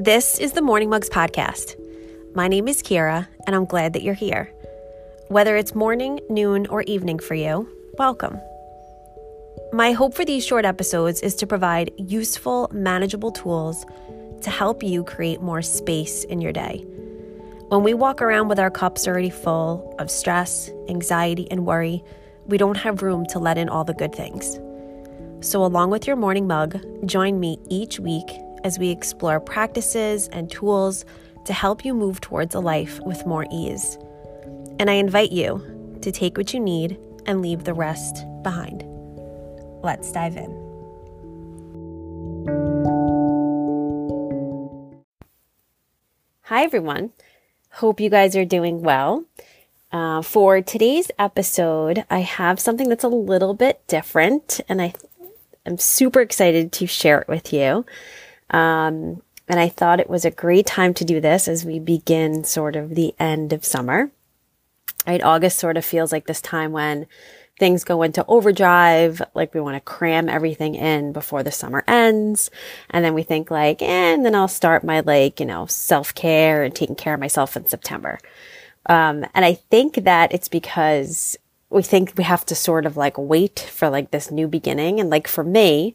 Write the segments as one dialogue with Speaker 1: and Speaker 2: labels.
Speaker 1: This is the Morning Mugs Podcast. My name is Kira, and I'm glad that you're here. Whether it's morning, noon, or evening for you, welcome. My hope for these short episodes is to provide useful, manageable tools to help you create more space in your day. When we walk around with our cups already full of stress, anxiety, and worry, we don't have room to let in all the good things. So, along with your morning mug, join me each week as we explore practices and tools to help you move towards a life with more ease. And I invite you to take what you need and leave the rest behind. Let's dive in. Hi, everyone. Hope you guys are doing well. Uh, for today's episode, I have something that's a little bit different, and I am super excited to share it with you. Um, and I thought it was a great time to do this as we begin sort of the end of summer. Right? August sort of feels like this time when things go into overdrive, like we want to cram everything in before the summer ends. And then we think like, eh, and then I'll start my like, you know, self care and taking care of myself in September. Um, and I think that it's because we think we have to sort of like wait for like this new beginning. And like for me,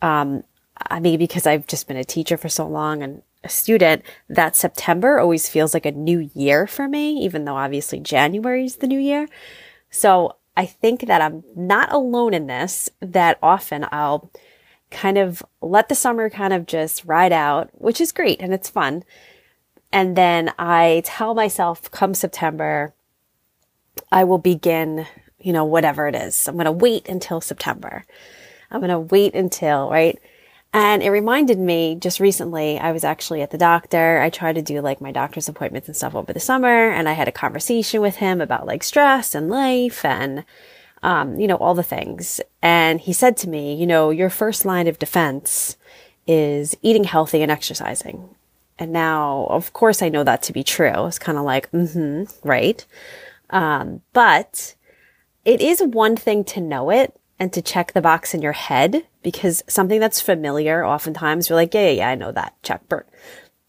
Speaker 1: um, I mean, because I've just been a teacher for so long and a student, that September always feels like a new year for me, even though obviously January is the new year. So I think that I'm not alone in this, that often I'll kind of let the summer kind of just ride out, which is great and it's fun. And then I tell myself come September, I will begin, you know, whatever it is. I'm going to wait until September. I'm going to wait until, right? And it reminded me just recently, I was actually at the doctor. I tried to do like my doctor's appointments and stuff over the summer. And I had a conversation with him about like stress and life and, um, you know, all the things. And he said to me, you know, your first line of defense is eating healthy and exercising. And now, of course, I know that to be true. It's kind of like, mm-hmm, right. Um, but it is one thing to know it and to check the box in your head because something that's familiar, oftentimes you're like, yeah, yeah, yeah, I know that, check, burn.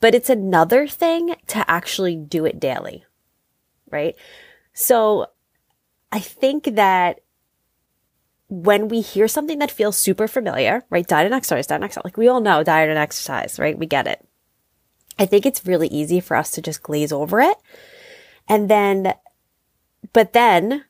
Speaker 1: But it's another thing to actually do it daily, right? So I think that when we hear something that feels super familiar, right? Diet and exercise, diet and exercise, like we all know diet and exercise, right? We get it. I think it's really easy for us to just glaze over it. And then, but then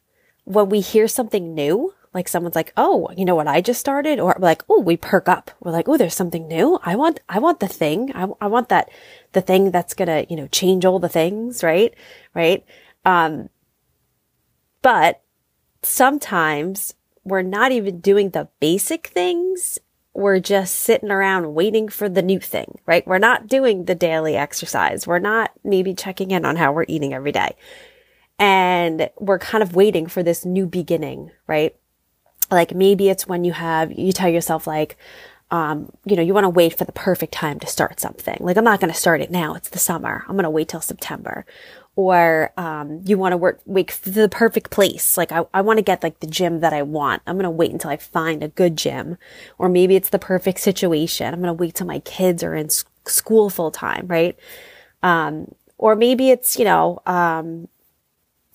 Speaker 1: when we hear something new, like someone's like, oh, you know what I just started? Or like, oh, we perk up. We're like, oh, there's something new. I want, I want the thing. I, I want that, the thing that's going to, you know, change all the things. Right. Right. Um, but sometimes we're not even doing the basic things. We're just sitting around waiting for the new thing, right? We're not doing the daily exercise. We're not maybe checking in on how we're eating every day. And we're kind of waiting for this new beginning, right? Like maybe it's when you have, you tell yourself like, um, you know, you want to wait for the perfect time to start something. Like, I'm not going to start it now. It's the summer. I'm going to wait till September. Or, um, you want to work, wait for the perfect place. Like, I, I want to get like the gym that I want. I'm going to wait until I find a good gym. Or maybe it's the perfect situation. I'm going to wait till my kids are in school full time, right? Um, or maybe it's, you know, um,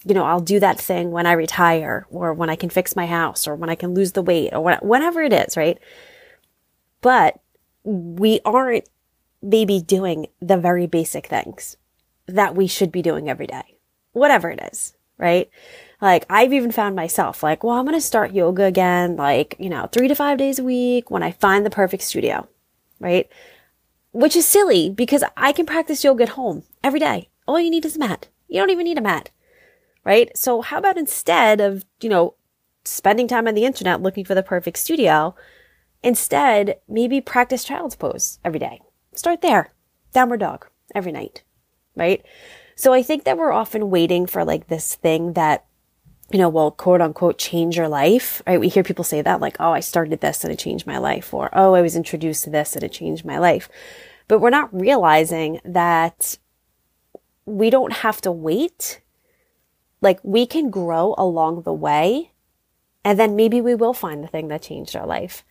Speaker 1: you know, I'll do that thing when I retire or when I can fix my house or when I can lose the weight or when, whenever it is, right? But we aren't maybe doing the very basic things that we should be doing every day, whatever it is, right? Like I've even found myself like, well, I'm going to start yoga again, like, you know, three to five days a week when I find the perfect studio, right? Which is silly because I can practice yoga at home every day. All you need is a mat. You don't even need a mat right? So how about instead of, you know, spending time on the internet looking for the perfect studio, instead maybe practice child's pose every day. Start there. Downward dog every night, right? So I think that we're often waiting for like this thing that you know, will quote unquote change your life, right? We hear people say that like, oh, I started this and it changed my life, or oh, I was introduced to this and it changed my life. But we're not realizing that we don't have to wait like we can grow along the way and then maybe we will find the thing that changed our life.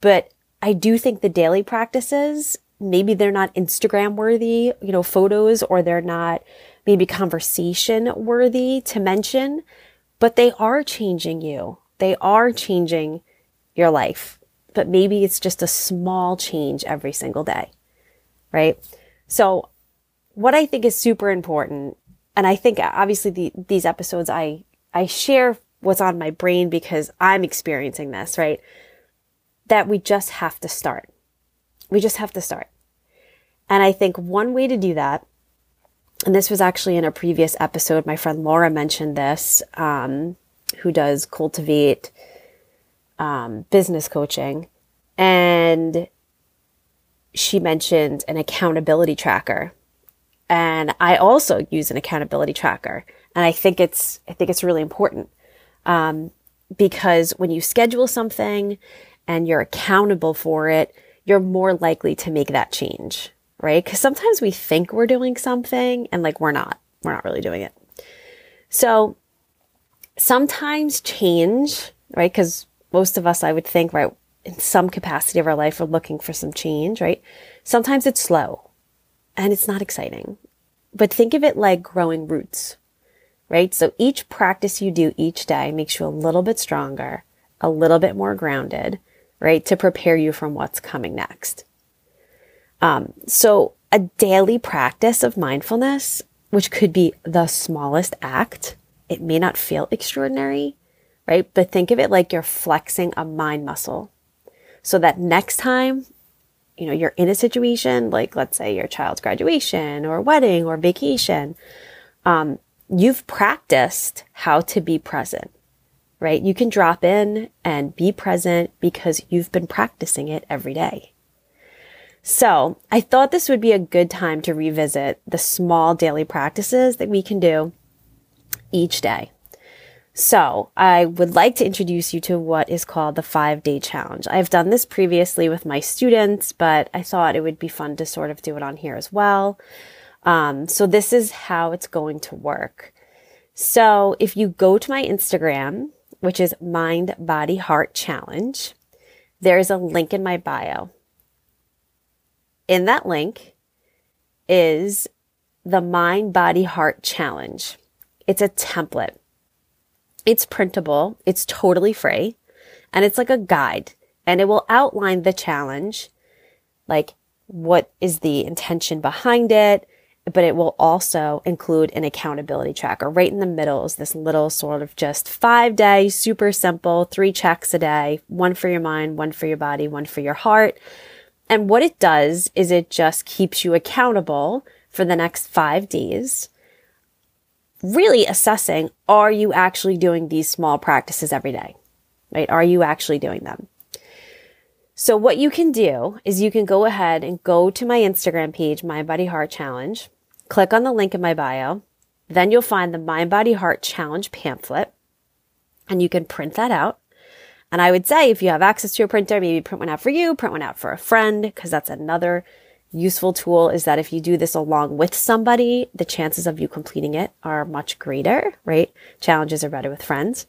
Speaker 1: But I do think the daily practices maybe they're not Instagram worthy, you know, photos, or they're not maybe conversation worthy to mention, but they are changing you. They are changing your life. But maybe it's just a small change every single day, right? So what I think is super important, and I think obviously the, these episodes, I, I share what's on my brain because I'm experiencing this, right? That we just have to start. We just have to start. And I think one way to do that, and this was actually in a previous episode, my friend Laura mentioned this, um, who does cultivate um, business coaching. And she mentioned an accountability tracker. And I also use an accountability tracker. And I think it's, I think it's really important. Um, because when you schedule something and you're accountable for it, you're more likely to make that change, right? Because sometimes we think we're doing something and like we're not, we're not really doing it. So sometimes change, right? Because most of us, I would think, right, in some capacity of our life, we're looking for some change, right? Sometimes it's slow and it's not exciting, but think of it like growing roots, right? So each practice you do each day makes you a little bit stronger, a little bit more grounded, right? To prepare you from what's coming next. Um, so a daily practice of mindfulness, which could be the smallest act, it may not feel extraordinary, right? But think of it like you're flexing a mind muscle so that next time, you know, you're in a situation like, let's say your child's graduation or wedding or vacation, um, you've practiced how to be present, right? You can drop in and be present because you've been practicing it every day. So I thought this would be a good time to revisit the small daily practices that we can do each day. So I would like to introduce you to what is called the five day challenge. I've done this previously with my students, but I thought it would be fun to sort of do it on here as well. Um, so this is how it's going to work. So if you go to my Instagram, which is Mind Body Heart Challenge, there's a link in my bio. In that link is the Mind Body Heart Challenge. It's a template. It's printable. It's totally free and it's like a guide and it will outline the challenge, like what is the intention behind it, but it will also include an accountability tracker. Right in the middle is this little sort of just five day, super simple, three checks a day, one for your mind, one for your body, one for your heart. And what it does is it just keeps you accountable for the next five days really assessing, are you actually doing these small practices every day? Right? Are you actually doing them? So what you can do is you can go ahead and go to my Instagram page, Mind Body Heart Challenge, click on the link in my bio. Then you'll find the Mind Body Heart Challenge pamphlet and you can print that out. And I would say if you have access to a printer, maybe print one out for you, print one out for a friend, because that's another useful tool is that if you do this along with somebody, the chances of you completing it are much greater, right? Challenges are better with friends.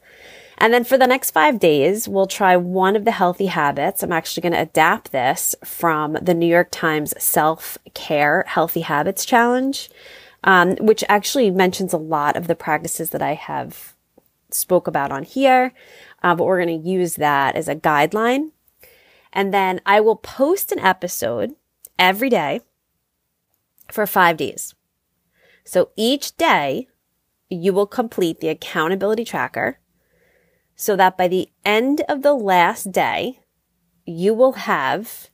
Speaker 1: And then for the next five days, we'll try one of the healthy habits. I'm actually going to adapt this from the New York Times self care healthy habits challenge, um, which actually mentions a lot of the practices that I have spoke about on here. Uh, but we're going to use that as a guideline. And then I will post an episode every day for five days. So each day you will complete the accountability tracker so that by the end of the last day, you will have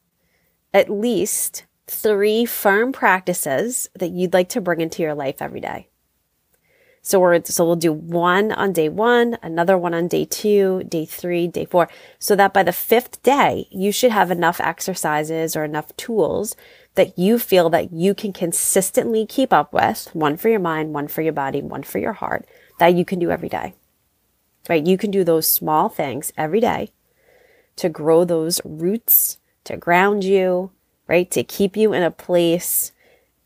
Speaker 1: at least three firm practices that you'd like to bring into your life every day. So we're, so we'll do one on day one, another one on day two, day three, day four, so that by the fifth day, you should have enough exercises or enough tools that you feel that you can consistently keep up with, one for your mind, one for your body, one for your heart, that you can do every day. Right? You can do those small things every day to grow those roots, to ground you, right? To keep you in a place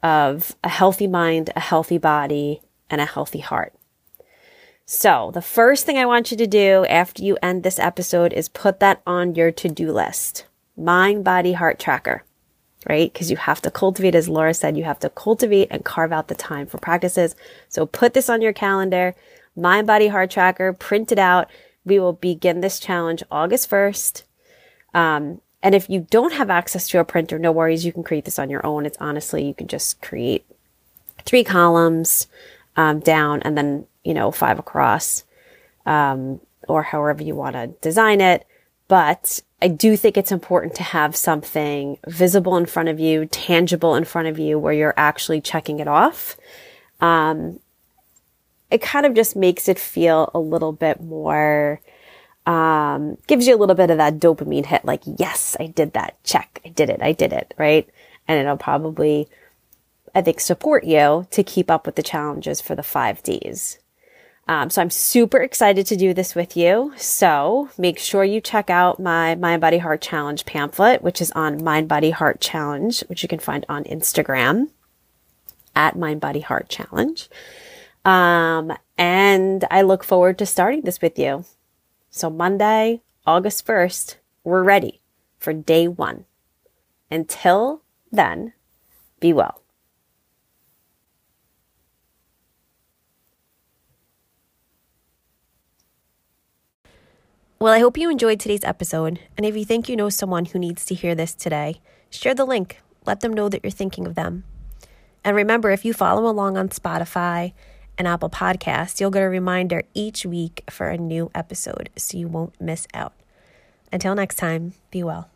Speaker 1: of a healthy mind, a healthy body, and a healthy heart. So the first thing I want you to do after you end this episode is put that on your to-do list. Mind, body, heart tracker. right? Because you have to cultivate, as Laura said, you have to cultivate and carve out the time for practices. So put this on your calendar, mind, body, heart tracker, print it out. We will begin this challenge August 1st. Um, and if you don't have access to a printer, no worries. You can create this on your own. It's honestly, you can just create three columns um, down and then, you know, five across, um, or however you want to design it. But I do think it's important to have something visible in front of you, tangible in front of you, where you're actually checking it off. Um, it kind of just makes it feel a little bit more, um, gives you a little bit of that dopamine hit, like, yes, I did that. Check. I did it. I did it. Right. And it'll probably, think, support you to keep up with the challenges for the five Ds. Um, so I'm super excited to do this with you. So make sure you check out my Mind Body Heart Challenge pamphlet, which is on Mind Body Heart Challenge, which you can find on Instagram at Mind Body Heart Challenge. Um, and I look forward to starting this with you. So Monday, August 1st, we're ready for day one. Until then, be well. Well, I hope you enjoyed today's episode. And if you think you know someone who needs to hear this today, share the link. Let them know that you're thinking of them. And remember, if you follow along on Spotify and Apple Podcasts, you'll get a reminder each week for a new episode so you won't miss out. Until next time, be well.